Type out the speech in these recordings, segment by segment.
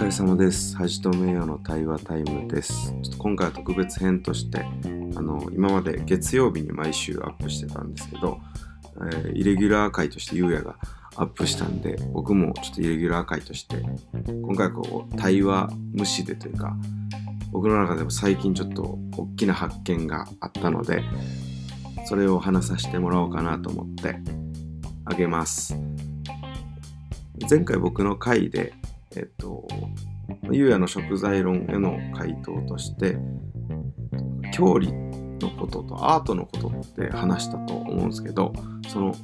疲れ様です。恥と名誉の対話タイムです。ちょっと今回は特別編として、あの、今まで月曜日に毎週アップしてたんですけど、えーイレギュラー回としてゆうやがアップしたんで、僕もちょっとイレギュラー回として、今回はこう、対話無視でというか、僕の中でも最近ちょっと大きな発見があったので、それを話させてもらおうかなと思って、あげます。前回僕の回で、えっと、ゆうやの食材論への回答として、郷里のこととアートのことって話したと思うんですけど、その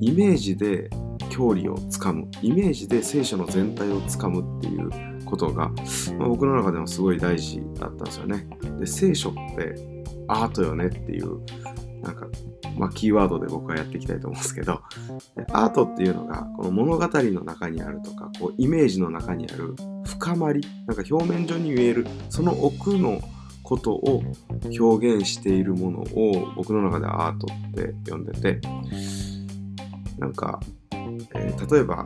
イメージで郷里をつかむ、イメージで聖書の全体をつかむっていうことが、まあ僕の中でもすごい大事だったんですよね。で、聖書ってアートよねっていう、なんか、まあ、キーワードで僕はやっていきたいと思うんですけど、アートっていうのがこの物語の中にあるとかこうイメージの中にある深まりなんか表面上に見えるその奥のことを表現しているものを僕の中でアートって呼んでてなんか、えー例えば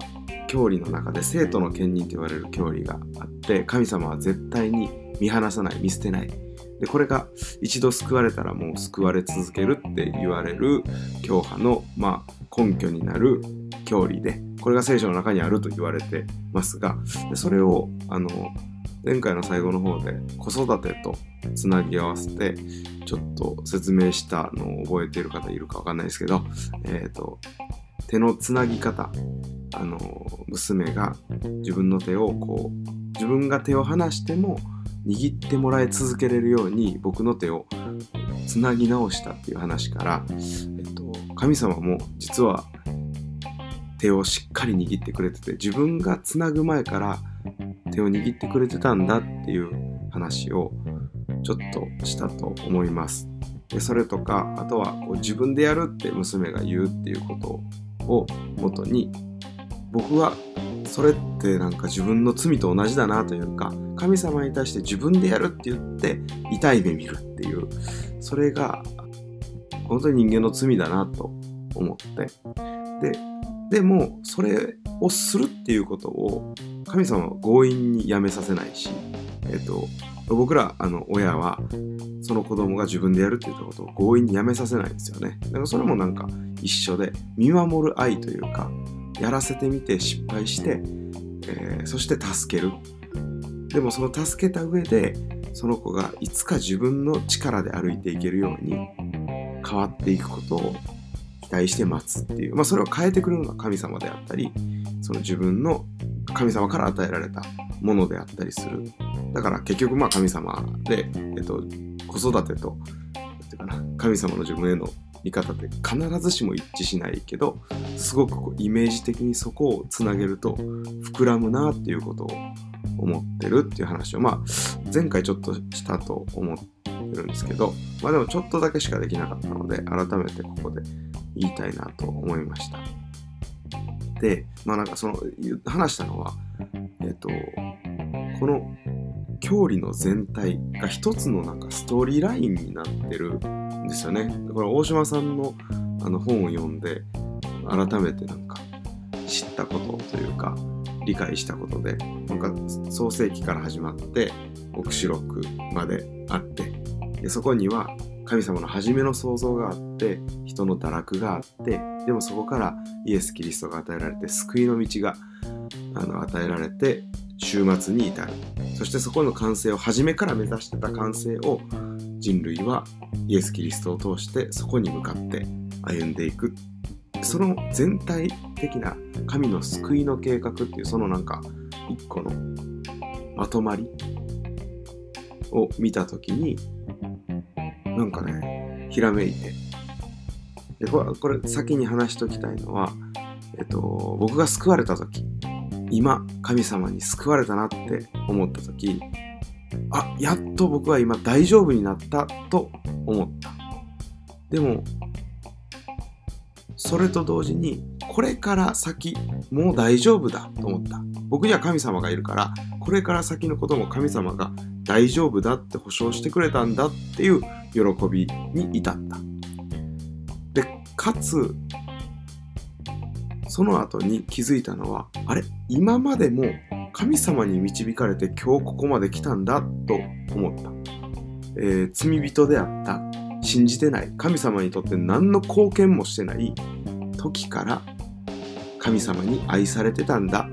教理の中で生徒の兼任と言われる教理があって神様は絶対に見放さない見捨てない。でこれが一度救われたらもう救われ続けるって言われる教派の、まあ、根拠になる教理でこれが聖書の中にあると言われてますがでそれをあの前回の最後の方で子育てとつなぎ合わせてちょっと説明したのを覚えている方いるかわかんないですけど、えー、と手のつなぎ方あの娘が自分の手をこう自分が手を離しても握ってもらい続けれるように僕の手をつなぎ直したっていう話から、えっと、神様も実は手をしっかり握ってくれてて自分がつなぐ前から手を握ってくれてたんだっていう話をちょっとしたと思います。でそれとかあとはこう自分でやるって娘が言うっていうことをもとに僕はそれってなんか自分の罪と同じだなというか神様に対して自分でやるって言って痛い目見るっていうそれが本当に人間の罪だなと思って。ででもそれをするっていうことを神様は強引にやめさせないし、えっと僕らあの親はその子供が自分でやるって言ったことを強引にやめさせないんですよね。だからそれもなんか一緒で見守る愛というかやらせてみて失敗して、えーそして助ける。でもその助けた上でその子がいつか自分の力で歩いていけるように変わっていくことを期待して待つっていう、まあ、それを変えてくれるのは神様であったりその自分の神様から与えられたものであったりする。だから結局まあ神様で、えっと、子育てと神様の自分への見方って必ずしも一致しないけどすごくこうイメージ的にそこをつなげると膨らむなっていうことを思ってるっていう話をまあ前回ちょっとしたと思ってるんですけどまあでもちょっとだけしかできなかったので改めてここで言いたいなと思いました。でまあなんかその話したのはえっ、とこの教理の全体が一つのなんかストーリーラインになってるんですよね。だから大島さんのあの本を読んで改めてなんか知ったことというか理解したことでなんか創世記から始まって黙示録まであってでそこには神様の初めの創造があって人の堕落があってでもそこからイエス・キリストが与えられて救いの道があの与えられて終末に至るそしてそこの完成を初めから目指してた完成を人類はイエス・キリストを通してそこに向かって歩んでいく。その全体的な神の救いの計画っていうそのなんか一個のまとまりを見た時になんかねひらめいて。でこれこれ先に話しときたいのは、えっと、僕が救われた時今神様に救われたなって思った時あやっと僕は今大丈夫になったと思った。でもそれと同時にこれから先もう大丈夫だと思った。僕には神様がいるからこれから先のことも神様が大丈夫だって保証してくれたんだっていう喜びに至った。でかつその後に気づいたのはあれ？今までも神様に導かれて今日ここまで来たんだと思った、えー、罪人であった。信じてない神様にとって何の貢献もしてない時から神様に愛されてたんだ。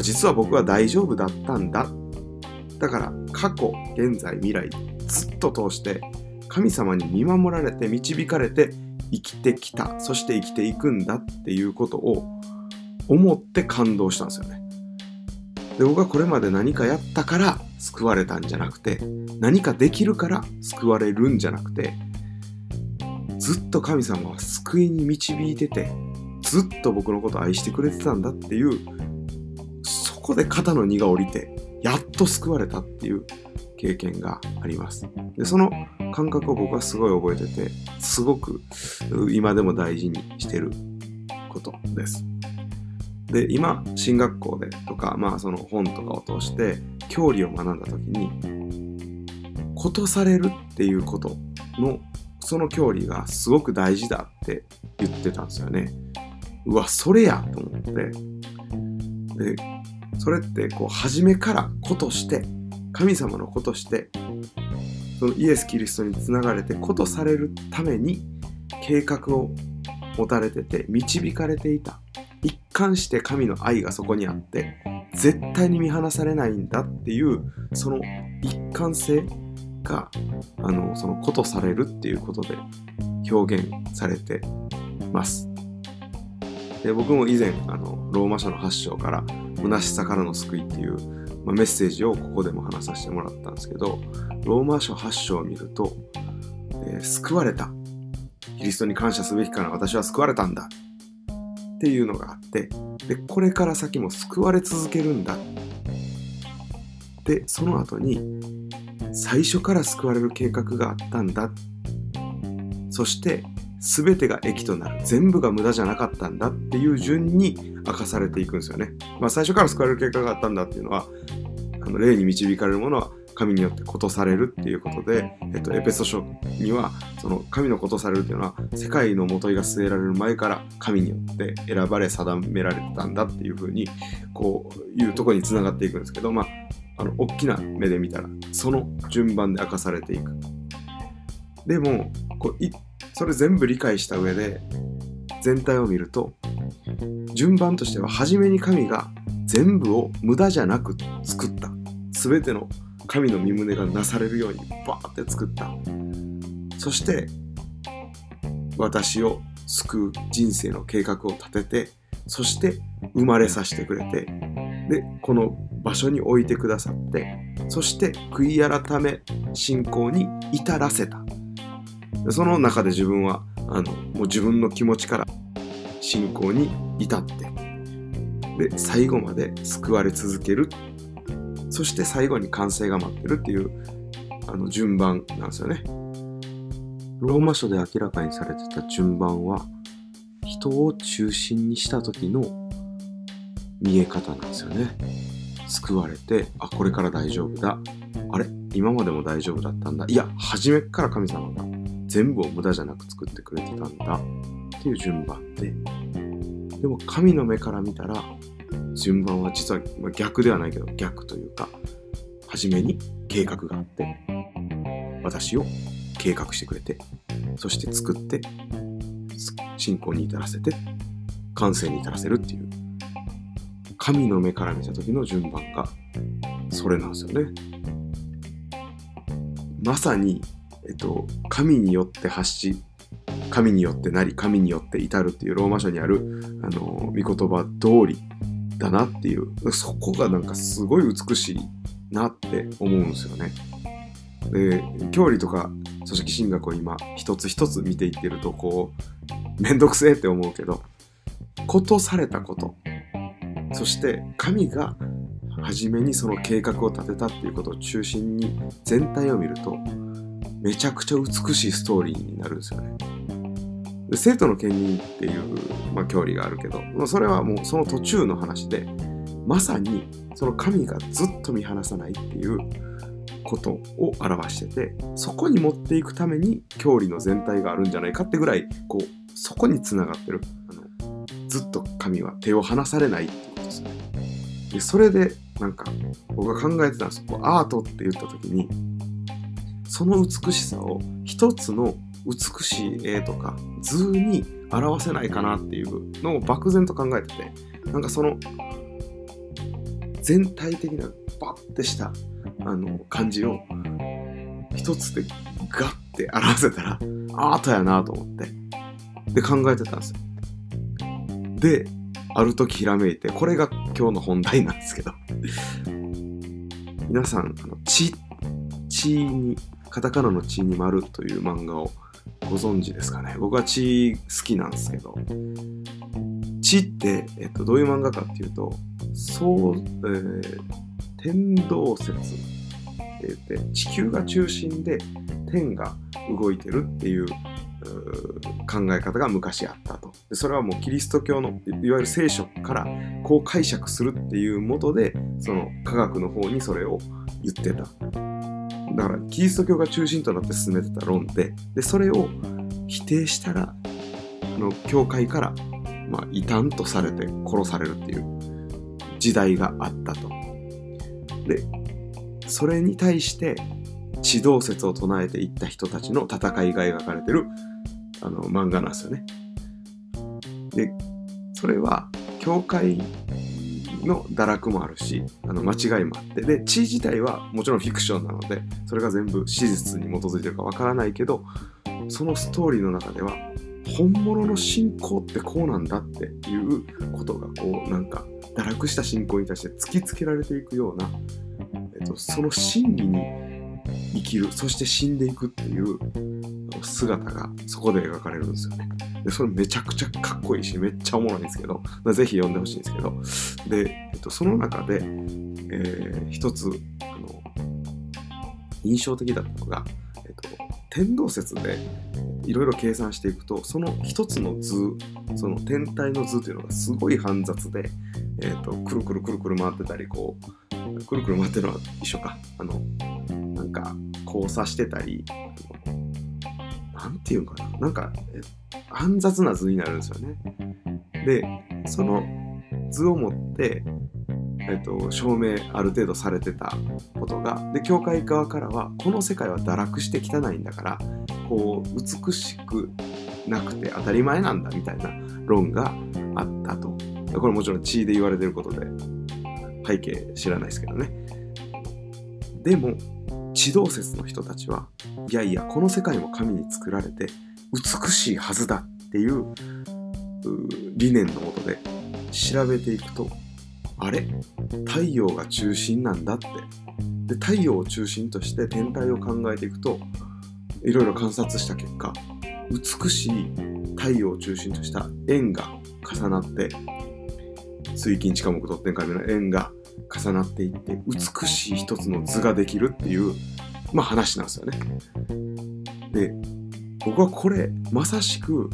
実は僕は大丈夫だったんだ。だから過去現在未来ずっと通して神様に見守られて導かれて生きてきた。そして生きていくんだっていうことを思って感動したんですよね。で僕はこれまで何かやったから救われたんじゃなくて何かできるから救われるんじゃなくてずっと神様は救いに導いててずっと僕のこと愛してくれてたんだっていうそこで肩の荷が下りてやっと救われたっていう経験があります。でその感覚を僕はすごい覚えててすごく今でも大事にしてることです。で今進学校でとかまあその本とかを通して教理を学んだ時にことされるっていうことのその教理がすごく大事だって言ってたんですよね。うわそれやと思ってでそれってこう初めから子として神様の子としてそのイエス・キリストにつながれて子とされるために計画を持たれてて導かれていた一貫して神の愛がそこにあって絶対に見放されないんだっていうその一貫性があのそのことされるっていうことで表現されてます。で僕も以前あのローマ書の8章から「虚しさからの救い」っていう、まあ、メッセージをここでも話させてもらったんですけどローマ書8章を見ると、えー、救われた。キリストに感謝すべきかな。私は救われたんだ。っていうのがあってでこれから先も救われ続けるんだ。でその後に最初から救われる計画があったんだ。そして全てが益となる。全部が無駄じゃなかったんだ。っていう順に明かされていくんですよね。まあ、最初から救われる計画があったんだっていうのはあの霊に導かれるものは神によってことされるっていうことで、えっと、エペソ書にはその神のことされるっていうのは世界のもといが据えられる前から神によって選ばれ定められてたんだっていうふうにこういうとこにつながっていくんですけどまああの大きな目で見たらその順番で明かされていく。でもこういそれ全部理解した上で全体を見ると順番としては初めに神が全部を無駄じゃなく作った。全ての神の身胸がなされるようにバーって作った。そして私を救う人生の計画を立ててそして生まれさせてくれてでこの場所に置いてくださってそして悔い改め信仰に至らせた。その中で自分はあのもう自分の気持ちから信仰に至ってで最後まで救われ続けるそして最後に完成が待ってるっていうあの順番なんですよね。ローマ書で明らかにされてた順番は人を中心にした時の見え方なんですよね。救われて、あ、これから大丈夫だ。あれ今までも大丈夫だったんだ。いや、初めから神様が全部を無駄じゃなく作ってくれてたんだっていう順番で。でも神の目から見たら順番は実は逆ではないけど逆というか初めに計画があって私を計画してくれてそして作って信仰に至らせて完成に至らせるっていう神の目から見た時の順番がそれなんですよね。まさに、えっと、神によって発し神によってなり神によって至るっていうローマ書にあるあの御言葉通りだなっていうそこがなんかすごい美しいなって思うんですよね。で教理とか組織進学を今一つ一つ見ていってるとこうめんどくせえって思うけどことされたことそして神が初めにその計画を立てたっていうことを中心に全体を見るとめちゃくちゃ美しいストーリーになるんですよね。で生徒の権利っていう、まあ、教理があるけど、まあ、それはもうその途中の話でまさにその神がずっと見放さないっていうことを表しててそこに持っていくために教理の全体があるんじゃないかってぐらいこうそこにつながってる。あのずっと神は手を離されないってことですね。でそれでなんか僕が考えてたんですアートって言った時にその美しさを一つの美しい絵とか図に表せないかなっていうのを漠然と考えててなんかその全体的なバッてしたあの感じを一つでガッて表せたらアートやなと思ってで考えてたんですよ。である時ひらめいてこれが今日の本題なんですけど。皆さんあの血血にカタカナの血に丸という漫画をご存知ですかね。僕は血好きなんですけど。血って、えっと、どういう漫画かっていうとそう、えー、天動説って言って地球が中心で天が動いてるっていう考え方が昔あったと。でそれはもうキリスト教のいわゆる聖書からこう解釈するっていうもとでその科学の方にそれを言ってた。だからキリスト教が中心となって進めてた論ででそれを否定したらあの教会から、まあ、異端とされて殺されるっていう時代があったと。でそれに対して地動説を唱えていった人たちの戦いが描かれてるあの漫画なんですよね。でそれは教会の堕落もあるしあの間違いもあってで地自体はもちろんフィクションなのでそれが全部史実に基づいてるかわからないけどそのストーリーの中では本物の信仰ってこうなんだっていうことがこうなんか堕落した信仰に対して突きつけられていくような、えっと、その真理に生きるそして死んでいくっていう姿がそこで描かれるんですよね。でそれめちゃくちゃかっこいいしめっちゃおもろいんですけどぜひ読んでほしいんですけど。で、えっと、その中で、えー、一つあの印象的だったのが、えっと、天動説でいろいろ計算していくとその一つの図その天体の図というのがすごい煩雑で、えーと、くるくるくるくる回ってたりこうくるくる回ってるのは一緒か。あのなんか交差してたりなんていうんかななんか煩雑な図になるんですよねでその図を持ってえっと、証明ある程度されてたことがで教会側からはこの世界は堕落して汚いんだからこう美しくなくて当たり前なんだみたいな論があったと。これもちろん地位で言われてることで背景知らないですけどね。でも地動説の人たちはいやいやこの世界も神に作られて美しいはずだっていう理念のもとで調べていくとあれ？太陽が中心なんだって。で太陽を中心として天体を考えていくといろいろ観察した結果美しい太陽を中心とした円が重なって水金地下木特典海の円が重なっていって美しい一つの図ができるっていう、まあ、話なんですよね。で僕はこれまさしく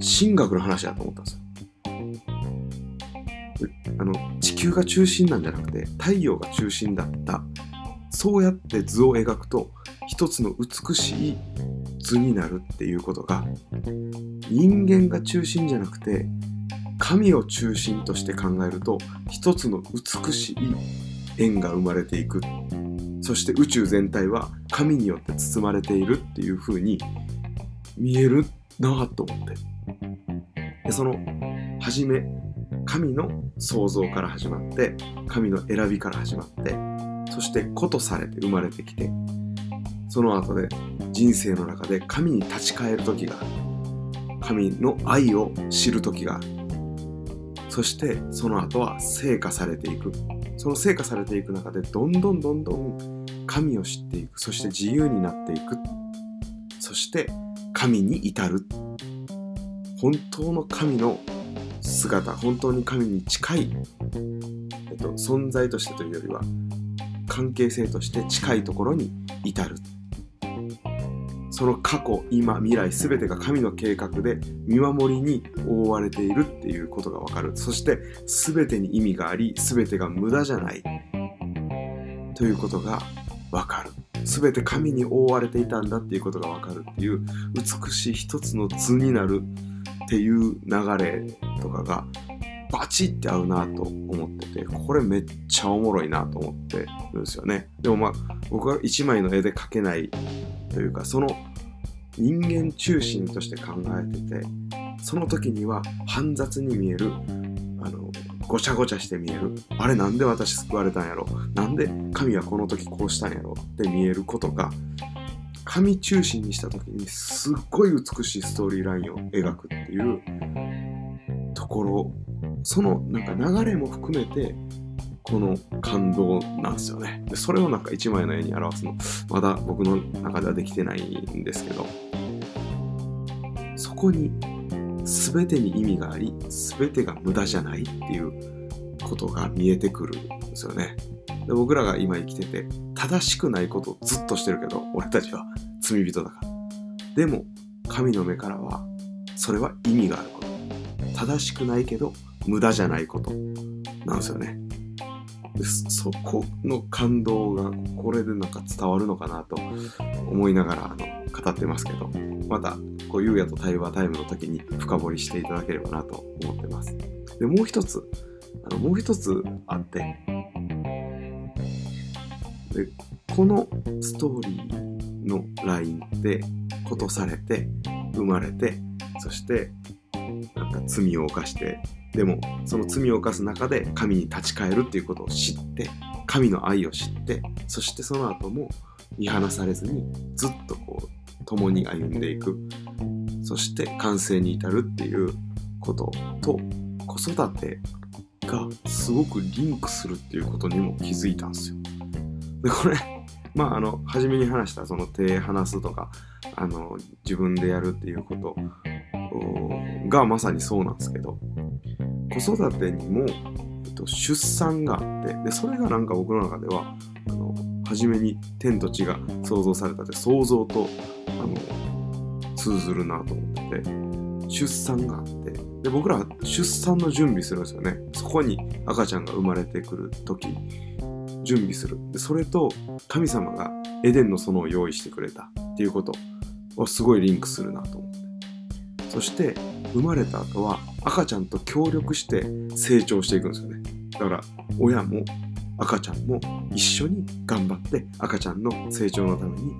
神学の話だと思ったんですよ。あの地球が中心なんじゃなくて太陽が中心だったそうやって図を描くと一つの美しい図になるっていうことが人間が中心じゃなくて神を中心として考えると一つの美しい円が生まれていくそして宇宙全体は神によって包まれているっていう風に見えるなぁと思って。でその初め神の創造から始まって神の選びから始まってそして子とされて生まれてきてその後で人生の中で神に立ち返る時がある。神の愛を知る時がある。そしてその後は成果されていく。その成果されていく中でどんどんどんどん神を知っていく。そして自由になっていく。そして神に至る。本当の神の姿。本当に神に近い、えっと、存在としてというよりは関係性として近いところに至る。その過去今未来全てが神の計画で見守りに覆われているっていうことがわかる。そして全てに意味があり全てが無駄じゃない。ということがわかる。全て神に覆われていたんだっていうことがわかるっていう美しい一つの図になるっていう流れとかがバチって合うなと思っててこれめっちゃおもろいなと思ってるんですよね。でもまあ僕は一枚の絵で描けないというかその人間中心として考えててその時には煩雑に見えるあのごちゃごちゃして見えるあれなんで私救われたんやろ？なんで神はこの時こうしたんやろ？って見えることが神中心にした時にすっごい美しいストーリーラインを描くっていうところそのなんか流れも含めてこの感動なんですよね。でそれをなんか一枚の絵に表すのまだ僕の中ではできてないんですけど。こに全てに意味があり全てが無駄じゃないっていうことが見えてくるんですよね。で僕らが今生きてて正しくないことをずっとしてるけど俺たちは罪人だから。でも神の目からはそれは意味があること。正しくないけど無駄じゃないことなんですよね。でそこの感動がこれでなんか伝わるのかなと思いながらあの語ってますけどまたこうゆうやと対話タイムの時に深掘りしていただければなと思ってます。でもう一つあのもう一つあってでこのストーリーのラインでことされて生まれてそしてか罪を犯してでもその罪を犯す中で神に立ち返るっていうことを知って神の愛を知ってそしてその後も見放されずにずっとこう共に歩んでいくそして完成に至るっていうことと子育てがすごくリンクするっていうことにも気づいたんですよ。でこれまああの初めに話したその手離すとかあの自分でやるっていうことがまさにそうなんですけど子育てにも、えっと、出産があってでそれがなんか僕の中ではあの初めに天と地が創造されたって想像とあの通ずるなと思ってて出産があってで僕ら出産の準備するんですよね。そこに赤ちゃんが生まれてくる時準備する。でそれと神様がエデンの園を用意してくれたっていうことはすごいリンクするなと思って。そして生まれた後は赤ちゃんと協力して成長していくんですよね。だから親も赤ちゃんも一緒に頑張って赤ちゃんの成長のために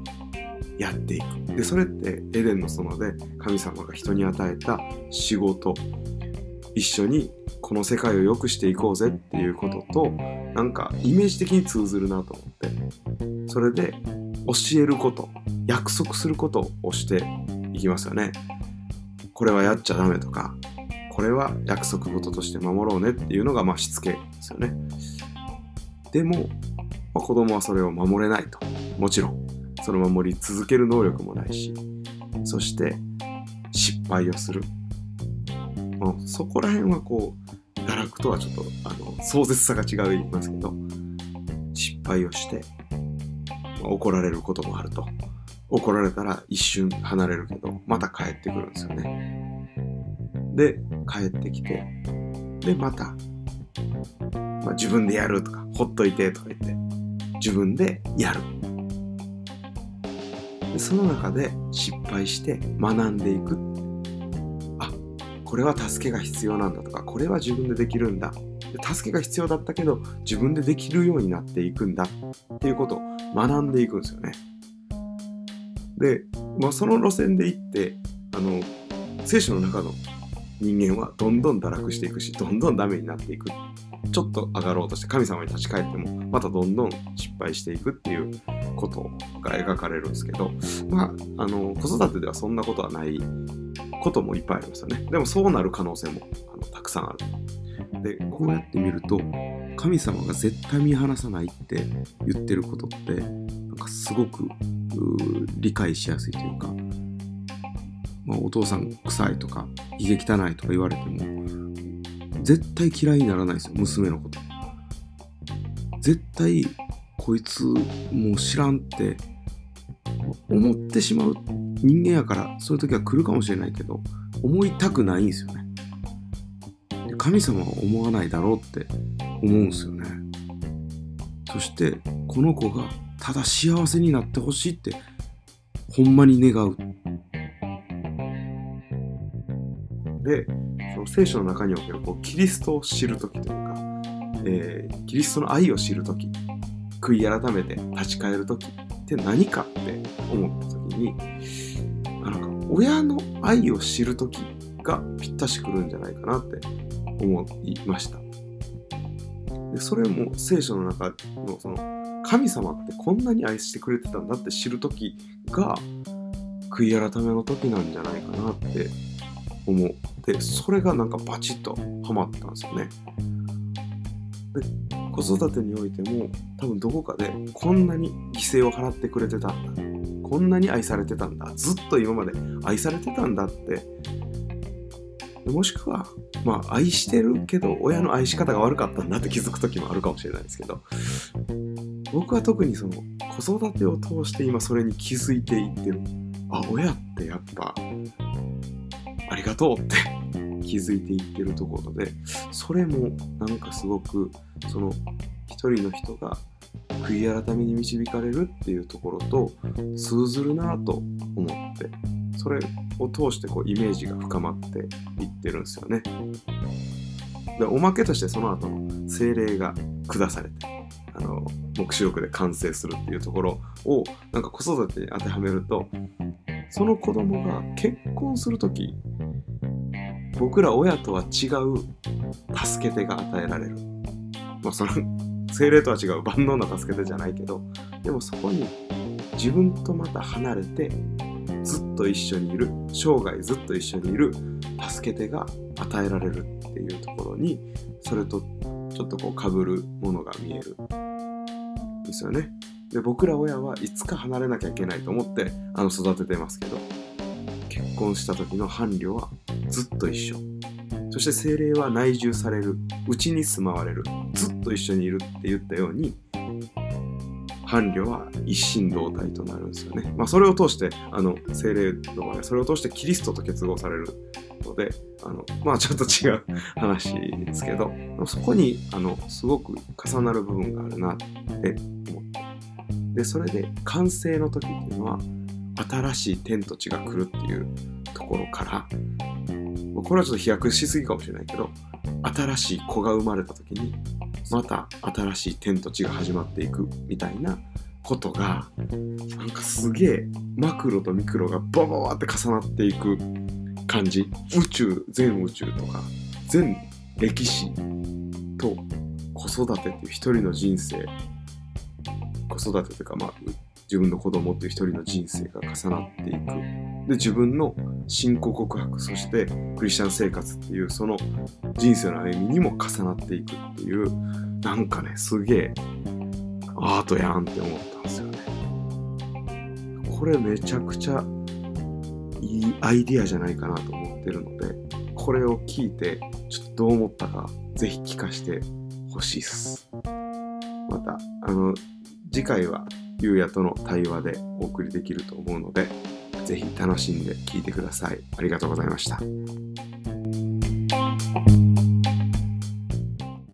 やっていく。でそれってエデンの園で神様が人に与えた仕事。一緒にこの世界を良くしていこうぜっていうこととなんかイメージ的に通ずるなと思って。それで教えること約束することをしていきますよね。これはやっちゃダメとかこれは約束事として守ろうねっていうのがまあしつけですよね。でも、まあ、子供はそれを守れないと。もちろんその守り続ける能力もないしそして失敗をする。もうそこら辺はこう堕落とはちょっとあの壮絶さが違う言いますけど失敗をして、まあ、怒られることもあると。怒られたら一瞬離れるけど、また帰ってくるんですよね。で、帰ってきて、で、また、まあ、自分でやるとか、ほっといてとか言って、自分でやる。でその中で失敗して学んでいく。あ、これは助けが必要なんだとか、これは自分でできるんだ。助けが必要だったけど、自分でできるようになっていくんだっていうことを学んでいくんですよね。で、まあ、その路線で行ってあの聖書の中の人間はどんどん堕落していくしどんどんダメになっていく。ちょっと上がろうとして神様に立ち返ってもまたどんどん失敗していくっていうことが描かれるんですけどまああの子育てではそんなことはないこともいっぱいありますよね。でもそうなる可能性もあのたくさんある。でこうやって見ると神様が絶対見放さないって言ってることってなんかすごく理解しやすいというか、まあ、お父さん臭いとかひげ汚いとか言われても絶対嫌いにならないですよ娘のこと。絶対こいつもう知らんって思ってしまう。人間やからそういう時は来るかもしれないけど思いたくないんですよね。神様は思わないだろうって思うんですよね。そしてこの子がただ幸せになってほしいってほんまに願うでその聖書の中におけるこうキリストを知る時というか、えー、キリストの愛を知る時悔い改めて立ち返る時って何かって思った時になんか親の愛を知る時がぴったしくるんじゃないかなって思いました。でそれも聖書の中のその神様ってこんなに愛してくれてたんだって知る時が悔い改めの時なんじゃないかなって思ってそれがなんかバチッとハマったんですよね。で子育てにおいても多分どこかでこんなに犠牲を払ってくれてたんだ。こんなに愛されてたんだ。ずっと今まで愛されてたんだって。もしくはまあ愛してるけど親の愛し方が悪かったんだって気づく時もあるかもしれないですけど。僕は特にその子育てを通して今それに気づいていってるあ親ってやっぱありがとうって 気づいていってるところでそれもなんかすごくその一人の人が悔い改めに導かれるっていうところと通ずるなと思ってそれを通してこうイメージが深まっていってるんですよね。でおまけとしてその後の精霊が下されてあの黙示録で完成するっていうところをなんか子育てに当てはめるとその子供が結婚する時僕ら親とは違う助け手が与えられる。まあその精霊とは違う万能な助け手じゃないけどでもそこに自分とまた離れてずっと一緒にいる生涯ずっと一緒にいる助け手が与えられるいうところにそれとちょっとこう被るものが見える。んですよね。で僕ら親はいつか離れなきゃいけないと思ってあの育ててますけど結婚した時の伴侶はずっと一緒。そして精霊は内住される。うちに住まわれる。ずっと一緒にいるって言ったように伴侶は一心同体となるんですよね。まあ、それを通してあの精霊の場合それを通してキリストと結合される。のであのまあちょっと違う話ですけどそこにあのすごく重なる部分があるなって思って。でそれで完成の時っていうのは新しい天と地が来るっていうところからこれはちょっと飛躍しすぎかもしれないけど新しい子が生まれた時にまた新しい天と地が始まっていくみたいなことがなんかすげえマクロとミクロがバババって重なっていく感じ。宇宙全宇宙とか全歴史と子育てっていう一人の人生。子育てというかまあ自分の子供っていう一人の人生が重なっていく。で自分の信仰告白そしてクリスチャン生活っていうその人生の歩みにも重なっていくっていうなんかねすげえアートやんって思ったんですよね。これめちゃくちゃいいアイディアじゃないかなと思ってるのでこれを聞いてちょっとどう思ったか是非聞かしてほしいっすまたあの次回はゆうやとの対話でお送りできると思うので、是非楽しんで聴いてください。ありがとうございました。